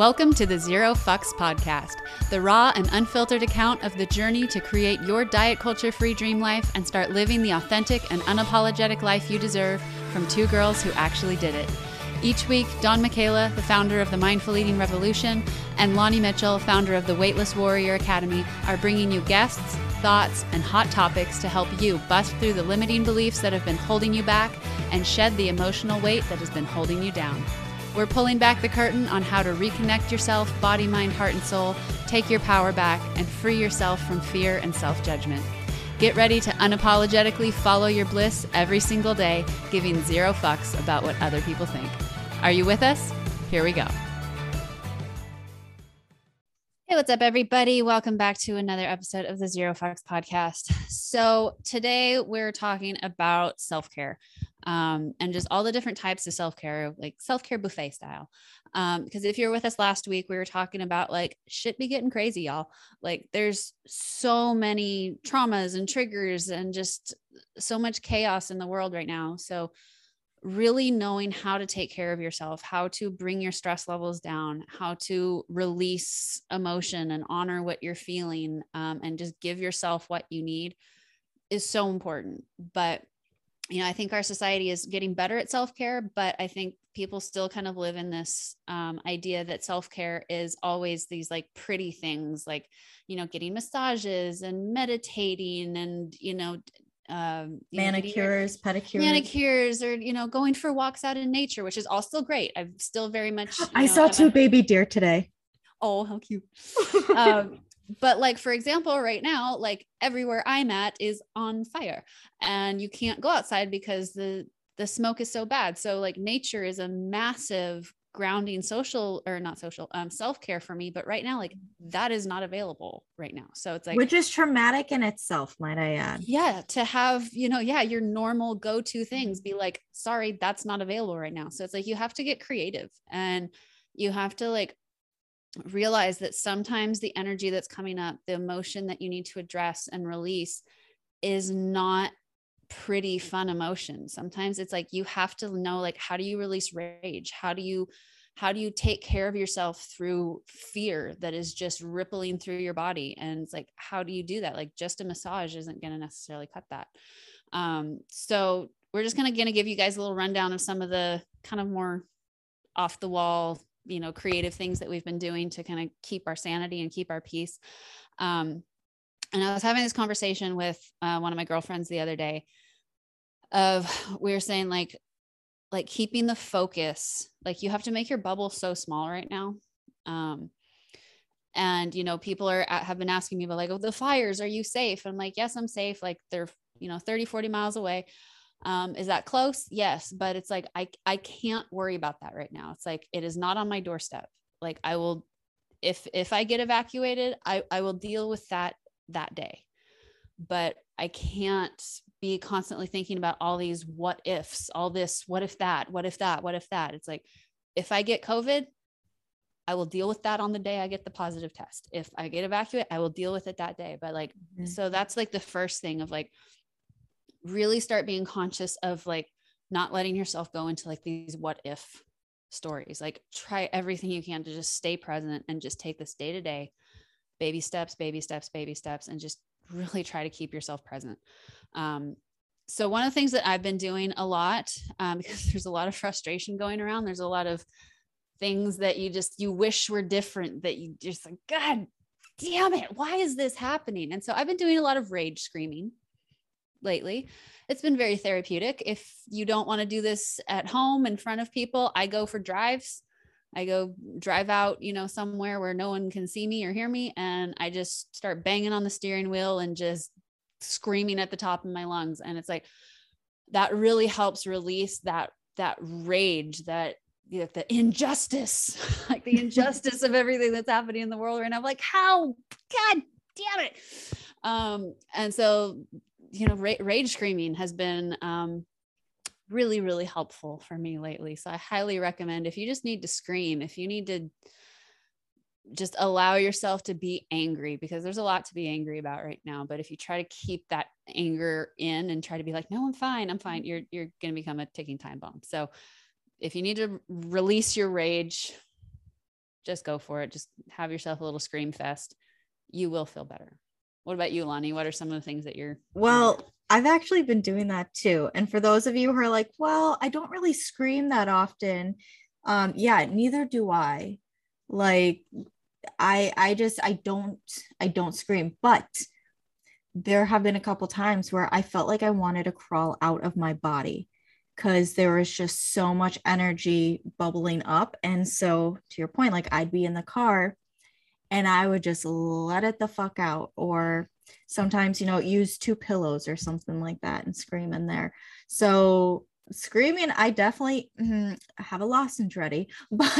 Welcome to the Zero Fucks Podcast, the raw and unfiltered account of the journey to create your diet culture free dream life and start living the authentic and unapologetic life you deserve from two girls who actually did it. Each week, Don Michaela, the founder of the Mindful Eating Revolution, and Lonnie Mitchell, founder of the Weightless Warrior Academy, are bringing you guests, thoughts, and hot topics to help you bust through the limiting beliefs that have been holding you back and shed the emotional weight that has been holding you down. We're pulling back the curtain on how to reconnect yourself, body, mind, heart, and soul, take your power back, and free yourself from fear and self judgment. Get ready to unapologetically follow your bliss every single day, giving zero fucks about what other people think. Are you with us? Here we go. Hey, what's up, everybody? Welcome back to another episode of the Zero Fucks podcast. So, today we're talking about self care um, and just all the different types of self care, like self care buffet style. Um, because if you're with us last week, we were talking about like shit be getting crazy, y'all. Like, there's so many traumas and triggers and just so much chaos in the world right now. So, really knowing how to take care of yourself, how to bring your stress levels down, how to release emotion and honor what you're feeling, um, and just give yourself what you need is so important. But you know, I think our society is getting better at self care, but I think people still kind of live in this um, idea that self care is always these like pretty things, like, you know, getting massages and meditating and, you know, um, manicures, know, pedicures, manicures, or you know, going for walks out in nature, which is all still great. I'm still very much. I know, saw two a, baby deer today. Oh, how cute! um, but like for example, right now, like everywhere I'm at is on fire, and you can't go outside because the the smoke is so bad. So like nature is a massive grounding social or not social um self-care for me but right now like that is not available right now. So it's like which is traumatic in itself might i add. Yeah to have you know yeah your normal go-to things be like sorry that's not available right now. So it's like you have to get creative and you have to like realize that sometimes the energy that's coming up the emotion that you need to address and release is not pretty fun emotion. Sometimes it's like you have to know like how do you release rage? How do you how do you take care of yourself through fear that is just rippling through your body? And it's like how do you do that? Like just a massage isn't going to necessarily cut that. Um so we're just going to give you guys a little rundown of some of the kind of more off the wall you know creative things that we've been doing to kind of keep our sanity and keep our peace. Um and I was having this conversation with uh, one of my girlfriends the other day of we were saying like like keeping the focus like you have to make your bubble so small right now. Um and you know people are have been asking me about like oh the fires are you safe? I'm like yes i'm safe. Like they're you know 30 40 miles away um is that close yes but it's like i i can't worry about that right now it's like it is not on my doorstep like i will if if i get evacuated i i will deal with that that day but i can't be constantly thinking about all these what ifs, all this, what if that, what if that, what if that. It's like, if I get COVID, I will deal with that on the day I get the positive test. If I get evacuated, I will deal with it that day. But like, mm-hmm. so that's like the first thing of like really start being conscious of like not letting yourself go into like these what if stories. Like, try everything you can to just stay present and just take this day to day, baby steps, baby steps, baby steps, and just really try to keep yourself present. Um, so one of the things that I've been doing a lot, um, because there's a lot of frustration going around, there's a lot of things that you just you wish were different that you just like, God damn it, why is this happening? And so I've been doing a lot of rage screaming lately. It's been very therapeutic. If you don't want to do this at home in front of people, I go for drives. I go drive out, you know, somewhere where no one can see me or hear me. And I just start banging on the steering wheel and just screaming at the top of my lungs and it's like that really helps release that that rage that you know, the injustice like the injustice of everything that's happening in the world right now I'm like how god damn it um and so you know ra- rage screaming has been um really really helpful for me lately so i highly recommend if you just need to scream if you need to just allow yourself to be angry because there's a lot to be angry about right now but if you try to keep that anger in and try to be like no i'm fine i'm fine you're you're going to become a ticking time bomb so if you need to release your rage just go for it. Just have yourself a little scream fest. You will feel better. What about you, Lonnie? What are some of the things that you're Well, I've actually been doing that too. And for those of you who are like, well, I don't really scream that often. Um, yeah, neither do I. Like I I just I don't I don't scream, but there have been a couple times where I felt like I wanted to crawl out of my body because there was just so much energy bubbling up. And so, to your point, like I'd be in the car and I would just let it the fuck out, or sometimes, you know, use two pillows or something like that and scream in there. So, screaming, I definitely mm, have a lozenge ready, but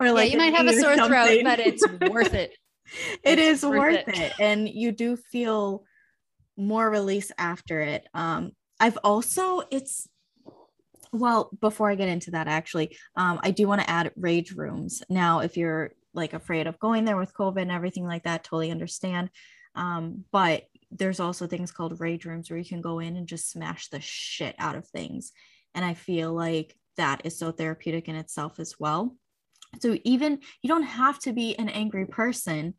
or like yeah, you might have a sore something. throat, but it's worth it. it it's is worth, worth it. it. And you do feel more release after it. Um, I've also, it's, well, before I get into that, actually, um, I do want to add rage rooms. Now, if you're like afraid of going there with COVID and everything like that, totally understand. Um, but there's also things called rage rooms where you can go in and just smash the shit out of things. And I feel like that is so therapeutic in itself as well. So even you don't have to be an angry person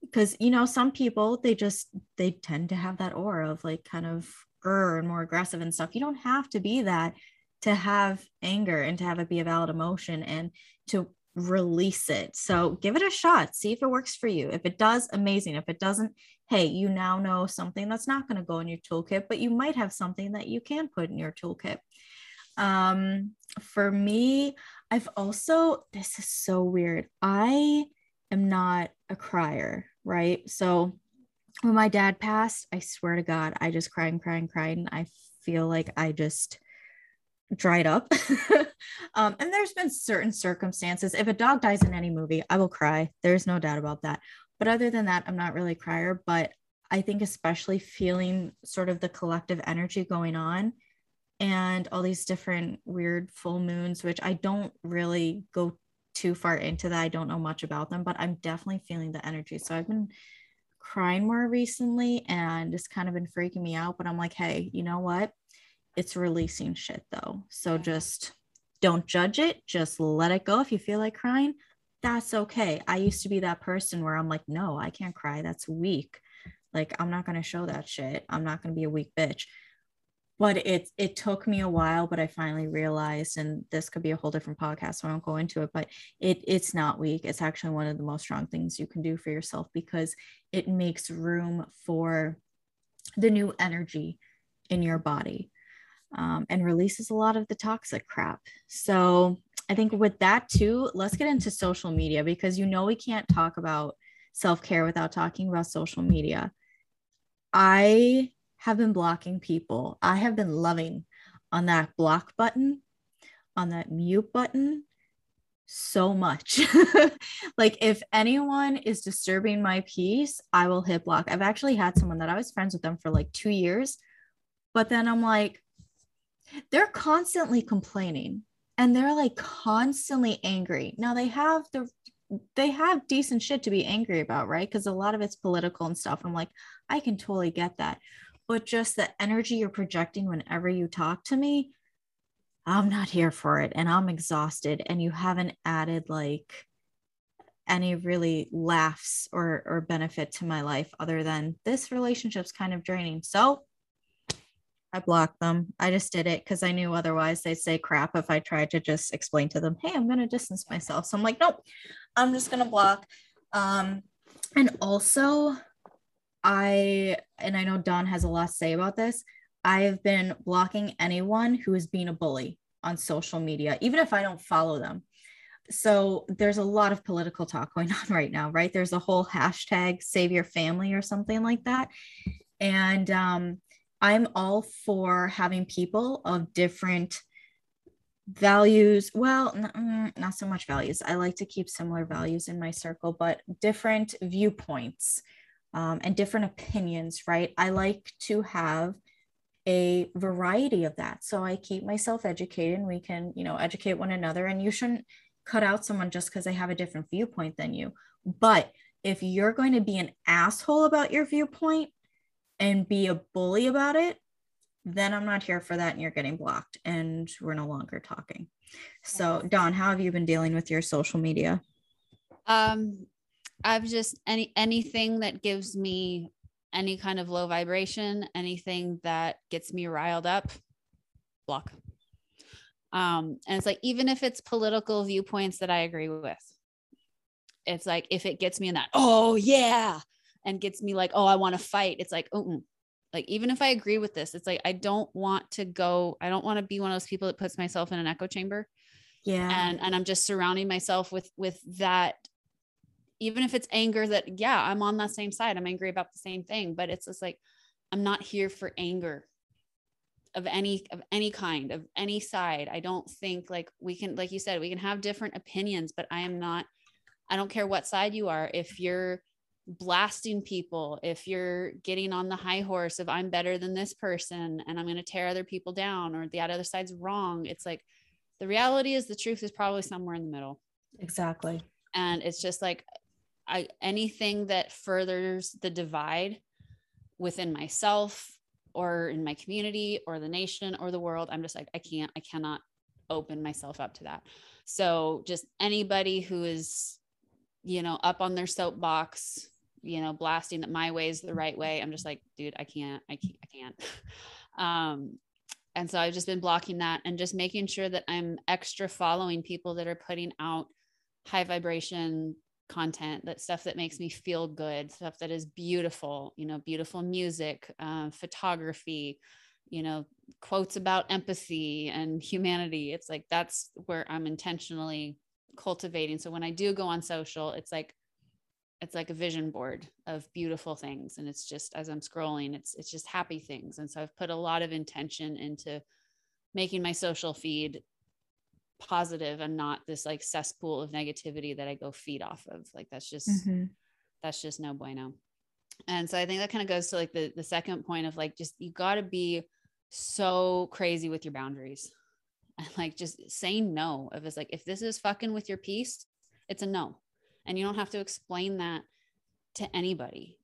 because you know some people they just they tend to have that aura of like kind of er and more aggressive and stuff. You don't have to be that to have anger and to have it be a valid emotion and to release it. So give it a shot, see if it works for you. If it does, amazing. If it doesn't, hey, you now know something that's not going to go in your toolkit, but you might have something that you can put in your toolkit. Um, for me, I've also, this is so weird. I am not a crier, right? So when my dad passed, I swear to God, I just cried and cried and cried. And I feel like I just dried up. um, and there's been certain circumstances. If a dog dies in any movie, I will cry. There's no doubt about that. But other than that, I'm not really a crier. But I think, especially feeling sort of the collective energy going on and all these different weird full moons, which I don't really go too far into that. I don't know much about them, but I'm definitely feeling the energy. So I've been crying more recently and it's kind of been freaking me out. But I'm like, hey, you know what? It's releasing shit though. So just don't judge it. Just let it go. If you feel like crying, that's okay. I used to be that person where I'm like, no, I can't cry. That's weak. Like, I'm not going to show that shit. I'm not going to be a weak bitch but it it took me a while but i finally realized and this could be a whole different podcast so i won't go into it but it it's not weak it's actually one of the most strong things you can do for yourself because it makes room for the new energy in your body um, and releases a lot of the toxic crap so i think with that too let's get into social media because you know we can't talk about self-care without talking about social media i have been blocking people. I have been loving on that block button, on that mute button so much. like if anyone is disturbing my peace, I will hit block. I've actually had someone that I was friends with them for like 2 years, but then I'm like they're constantly complaining and they're like constantly angry. Now they have the they have decent shit to be angry about, right? Because a lot of it's political and stuff. I'm like, I can totally get that but just the energy you're projecting whenever you talk to me, I'm not here for it and I'm exhausted. And you haven't added like any really laughs or, or benefit to my life other than this relationship's kind of draining. So I blocked them. I just did it because I knew otherwise they'd say crap if I tried to just explain to them, hey, I'm going to distance myself. So I'm like, nope, I'm just going to block. Um, and also, I, and I know Don has a lot to say about this. I have been blocking anyone who is being a bully on social media, even if I don't follow them. So there's a lot of political talk going on right now, right? There's a whole hashtag save your family or something like that. And um, I'm all for having people of different values well mm, not so much values i like to keep similar values in my circle but different viewpoints um, and different opinions, right? I like to have a variety of that. So I keep myself educated and we can, you know, educate one another. And you shouldn't cut out someone just because they have a different viewpoint than you. But if you're going to be an asshole about your viewpoint and be a bully about it, then I'm not here for that and you're getting blocked and we're no longer talking. So, Don, how have you been dealing with your social media? Um, I've just any anything that gives me any kind of low vibration, anything that gets me riled up, block. Um, and it's like even if it's political viewpoints that I agree with, it's like if it gets me in that, oh yeah, and gets me like, oh, I want to fight. It's like, oh, like even if I agree with this, it's like I don't want to go, I don't want to be one of those people that puts myself in an echo chamber. Yeah. And and I'm just surrounding myself with with that even if it's anger that yeah i'm on that same side i'm angry about the same thing but it's just like i'm not here for anger of any of any kind of any side i don't think like we can like you said we can have different opinions but i am not i don't care what side you are if you're blasting people if you're getting on the high horse of i'm better than this person and i'm going to tear other people down or the other side's wrong it's like the reality is the truth is probably somewhere in the middle exactly and it's just like I anything that furthers the divide within myself or in my community or the nation or the world, I'm just like, I can't, I cannot open myself up to that. So just anybody who is, you know, up on their soapbox, you know, blasting that my way is the right way. I'm just like, dude, I can't, I can't, I can't. um, and so I've just been blocking that and just making sure that I'm extra following people that are putting out high vibration content that stuff that makes me feel good stuff that is beautiful you know beautiful music uh, photography you know quotes about empathy and humanity it's like that's where i'm intentionally cultivating so when i do go on social it's like it's like a vision board of beautiful things and it's just as i'm scrolling it's it's just happy things and so i've put a lot of intention into making my social feed positive and not this like cesspool of negativity that I go feed off of. Like that's just mm-hmm. that's just no bueno. And so I think that kind of goes to like the the second point of like just you got to be so crazy with your boundaries and like just saying no if it's like if this is fucking with your peace it's a no and you don't have to explain that to anybody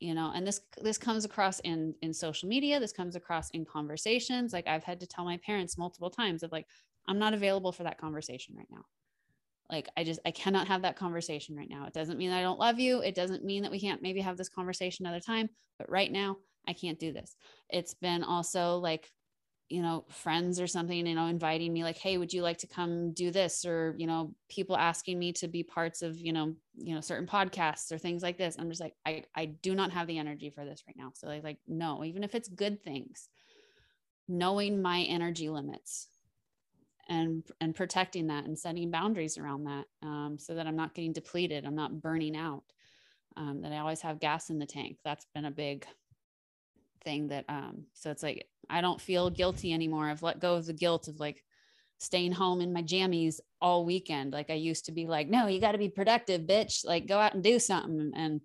you know and this this comes across in in social media this comes across in conversations like i've had to tell my parents multiple times of like I'm not available for that conversation right now. Like, I just, I cannot have that conversation right now. It doesn't mean I don't love you. It doesn't mean that we can't maybe have this conversation another time, but right now I can't do this. It's been also like, you know, friends or something, you know, inviting me like, Hey, would you like to come do this? Or, you know, people asking me to be parts of, you know, you know, certain podcasts or things like this. I'm just like, I, I do not have the energy for this right now. So like, like, no, even if it's good things, knowing my energy limits and and protecting that and setting boundaries around that um, so that i'm not getting depleted i'm not burning out um, that i always have gas in the tank that's been a big thing that um, so it's like i don't feel guilty anymore i've let go of the guilt of like staying home in my jammies all weekend like i used to be like no you got to be productive bitch like go out and do something and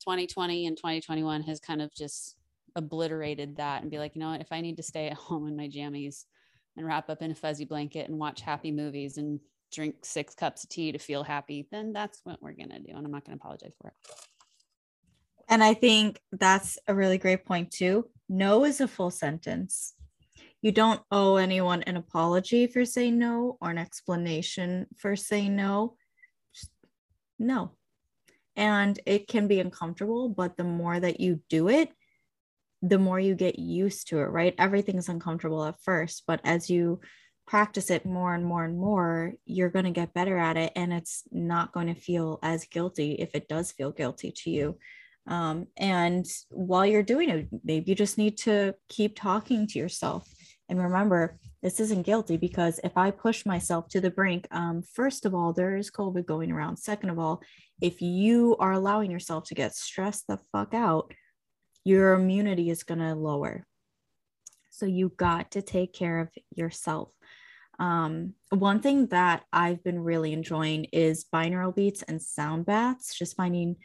2020 and 2021 has kind of just obliterated that and be like you know what if i need to stay at home in my jammies and wrap up in a fuzzy blanket and watch happy movies and drink six cups of tea to feel happy, then that's what we're going to do. And I'm not going to apologize for it. And I think that's a really great point, too. No is a full sentence. You don't owe anyone an apology for saying no or an explanation for saying no. Just no. And it can be uncomfortable, but the more that you do it, the more you get used to it, right? Everything's uncomfortable at first, but as you practice it more and more and more, you're going to get better at it. And it's not going to feel as guilty if it does feel guilty to you. Um, and while you're doing it, maybe you just need to keep talking to yourself. And remember, this isn't guilty because if I push myself to the brink, um, first of all, there is COVID going around. Second of all, if you are allowing yourself to get stressed the fuck out, your immunity is going to lower. So you got to take care of yourself. Um, one thing that I've been really enjoying is binaural beats and sound baths, just finding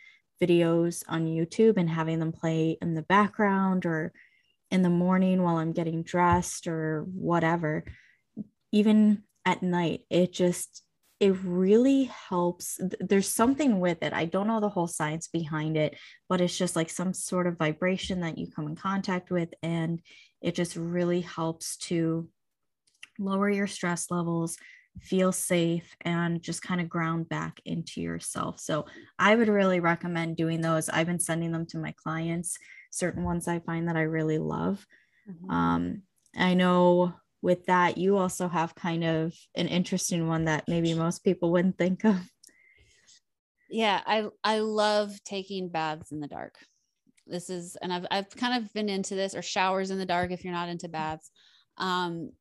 videos on YouTube and having them play in the background or in the morning while I'm getting dressed or whatever. Even at night, it just it really helps. There's something with it. I don't know the whole science behind it, but it's just like some sort of vibration that you come in contact with. And it just really helps to lower your stress levels, feel safe, and just kind of ground back into yourself. So I would really recommend doing those. I've been sending them to my clients, certain ones I find that I really love. Mm-hmm. Um, I know with that, you also have kind of an interesting one that maybe most people wouldn't think of. Yeah, I I love taking baths in the dark. This is, and I've I've kind of been into this, or showers in the dark if you're not into baths. Um,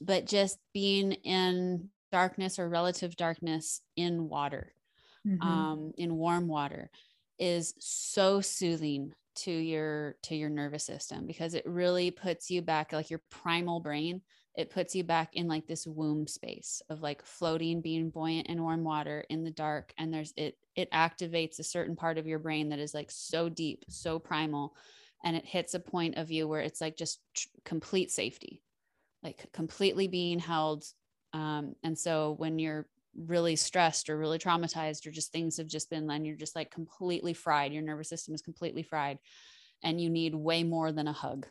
but just being in darkness or relative darkness in water, mm-hmm. um, in warm water, is so soothing to your to your nervous system because it really puts you back like your primal brain it puts you back in like this womb space of like floating being buoyant in warm water in the dark and there's it it activates a certain part of your brain that is like so deep so primal and it hits a point of view where it's like just tr- complete safety like completely being held um, and so when you're really stressed or really traumatized or just things have just been and you're just like completely fried. Your nervous system is completely fried and you need way more than a hug.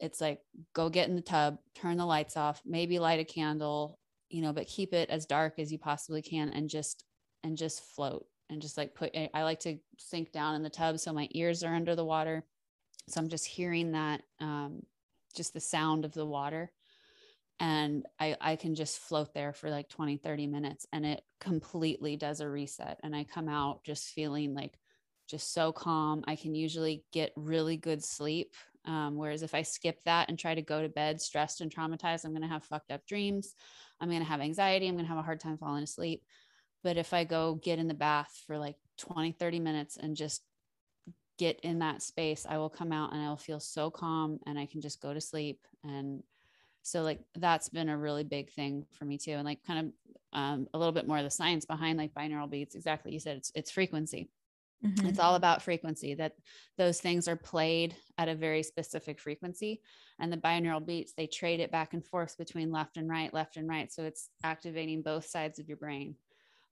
It's like go get in the tub turn the lights off maybe light a candle you know but keep it as dark as you possibly can and just and just float and just like put i like to sink down in the tub so my ears are under the water. So i'm just hearing that um, just the sound of the water and I, I can just float there for like 20 30 minutes and it completely does a reset and i come out just feeling like just so calm. I can usually get really good sleep um, whereas if i skip that and try to go to bed stressed and traumatized i'm going to have fucked up dreams. I'm going to have anxiety. I'm going to have a hard time falling asleep. But if i go get in the bath for like 20 30 minutes and just get in that space i will come out and i'll feel so calm and i can just go to sleep and so like that's been a really big thing for me too and like kind of um, a little bit more of the science behind like binaural beats exactly you said it's it's frequency mm-hmm. it's all about frequency that those things are played at a very specific frequency and the binaural beats they trade it back and forth between left and right left and right so it's activating both sides of your brain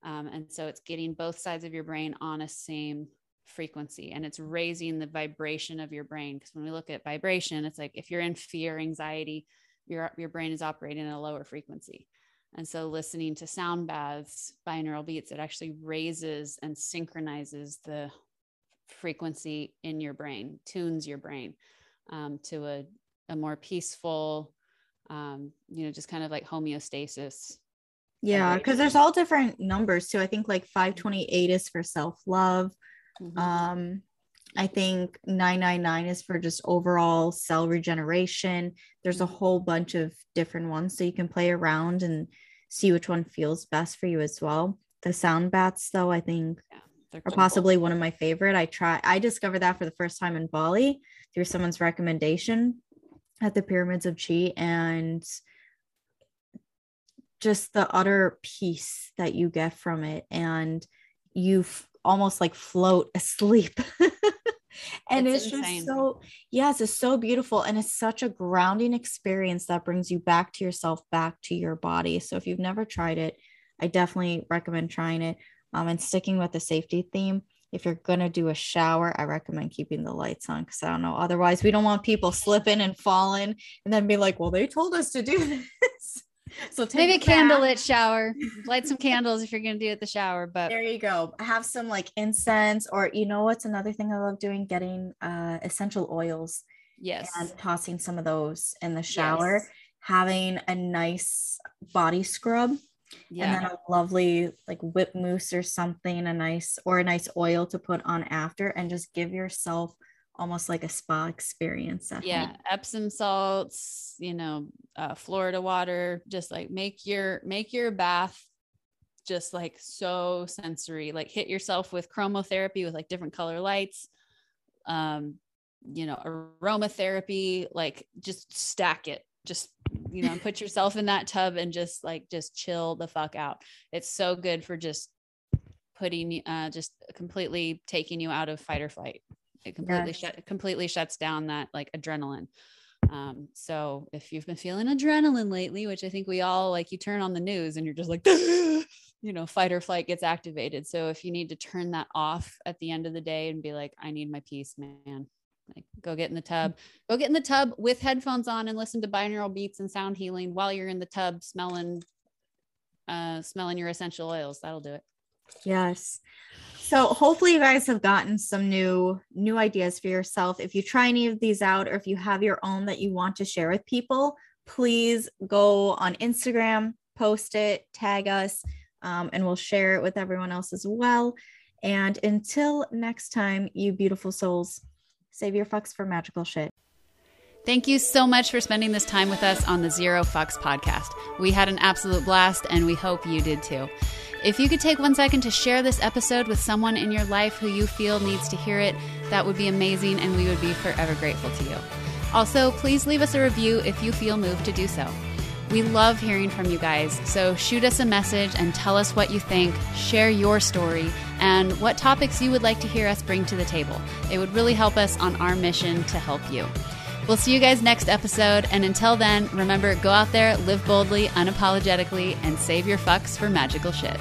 um, and so it's getting both sides of your brain on a same frequency and it's raising the vibration of your brain because when we look at vibration it's like if you're in fear anxiety your your brain is operating at a lower frequency. And so listening to sound baths binaural beats it actually raises and synchronizes the frequency in your brain tunes your brain um, to a, a more peaceful um, you know just kind of like homeostasis. Yeah because there's all different numbers too. I think like 528 is for self-love. Mm-hmm. um I think 999 is for just overall cell regeneration. There's a mm-hmm. whole bunch of different ones. So you can play around and see which one feels best for you as well. The sound baths, though, I think yeah, are possibly one of my favorite. I try I discovered that for the first time in Bali through someone's recommendation at the pyramids of Chi and just the utter peace that you get from it and you f- almost like float asleep and it's, it's just so yes it's so beautiful and it's such a grounding experience that brings you back to yourself back to your body. So if you've never tried it i definitely recommend trying it. Um, and sticking with the safety theme if you're going to do a shower i recommend keeping the lights on because i don't know otherwise we don't want people slipping and falling and then be like well they told us to do this so maybe a candlelit shower. Light some candles if you're going to do it the shower but there you go. Have some like incense or you know what's another thing i love doing? Getting uh essential oils yes. and tossing some of those in the shower. Yes. having a nice body scrub yeah. and then a lovely like whip mousse or something a nice or a nice oil to put on after and just give yourself almost like a spa experience. Yeah, Epsom salts, you know, uh, Florida water, just like make your make your bath just like so sensory. Like hit yourself with chromotherapy with like different color lights, um, you know, aromatherapy. Like just stack it. Just you know, put yourself in that tub and just like just chill the fuck out. It's so good for just putting uh just completely taking you out of fight or flight it completely yes. shut completely shuts down that like adrenaline um, so if you've been feeling adrenaline lately which i think we all like you turn on the news and you're just like you know fight or flight gets activated so if you need to turn that off at the end of the day and be like i need my peace man Like go get in the tub, go get in the tub with headphones on and listen to binaural beats and sound healing while you're in the tub smelling uh smelling your essential oils. That'll do it. Yes. So hopefully you guys have gotten some new new ideas for yourself. If you try any of these out or if you have your own that you want to share with people, please go on Instagram, post it, tag us, um, and we'll share it with everyone else as well. And until next time, you beautiful souls, save your fucks for magical shit. Thank you so much for spending this time with us on the Zero Fucks podcast. We had an absolute blast, and we hope you did too. If you could take one second to share this episode with someone in your life who you feel needs to hear it, that would be amazing, and we would be forever grateful to you. Also, please leave us a review if you feel moved to do so. We love hearing from you guys, so shoot us a message and tell us what you think, share your story, and what topics you would like to hear us bring to the table. It would really help us on our mission to help you. We'll see you guys next episode. And until then, remember go out there, live boldly, unapologetically, and save your fucks for magical shit.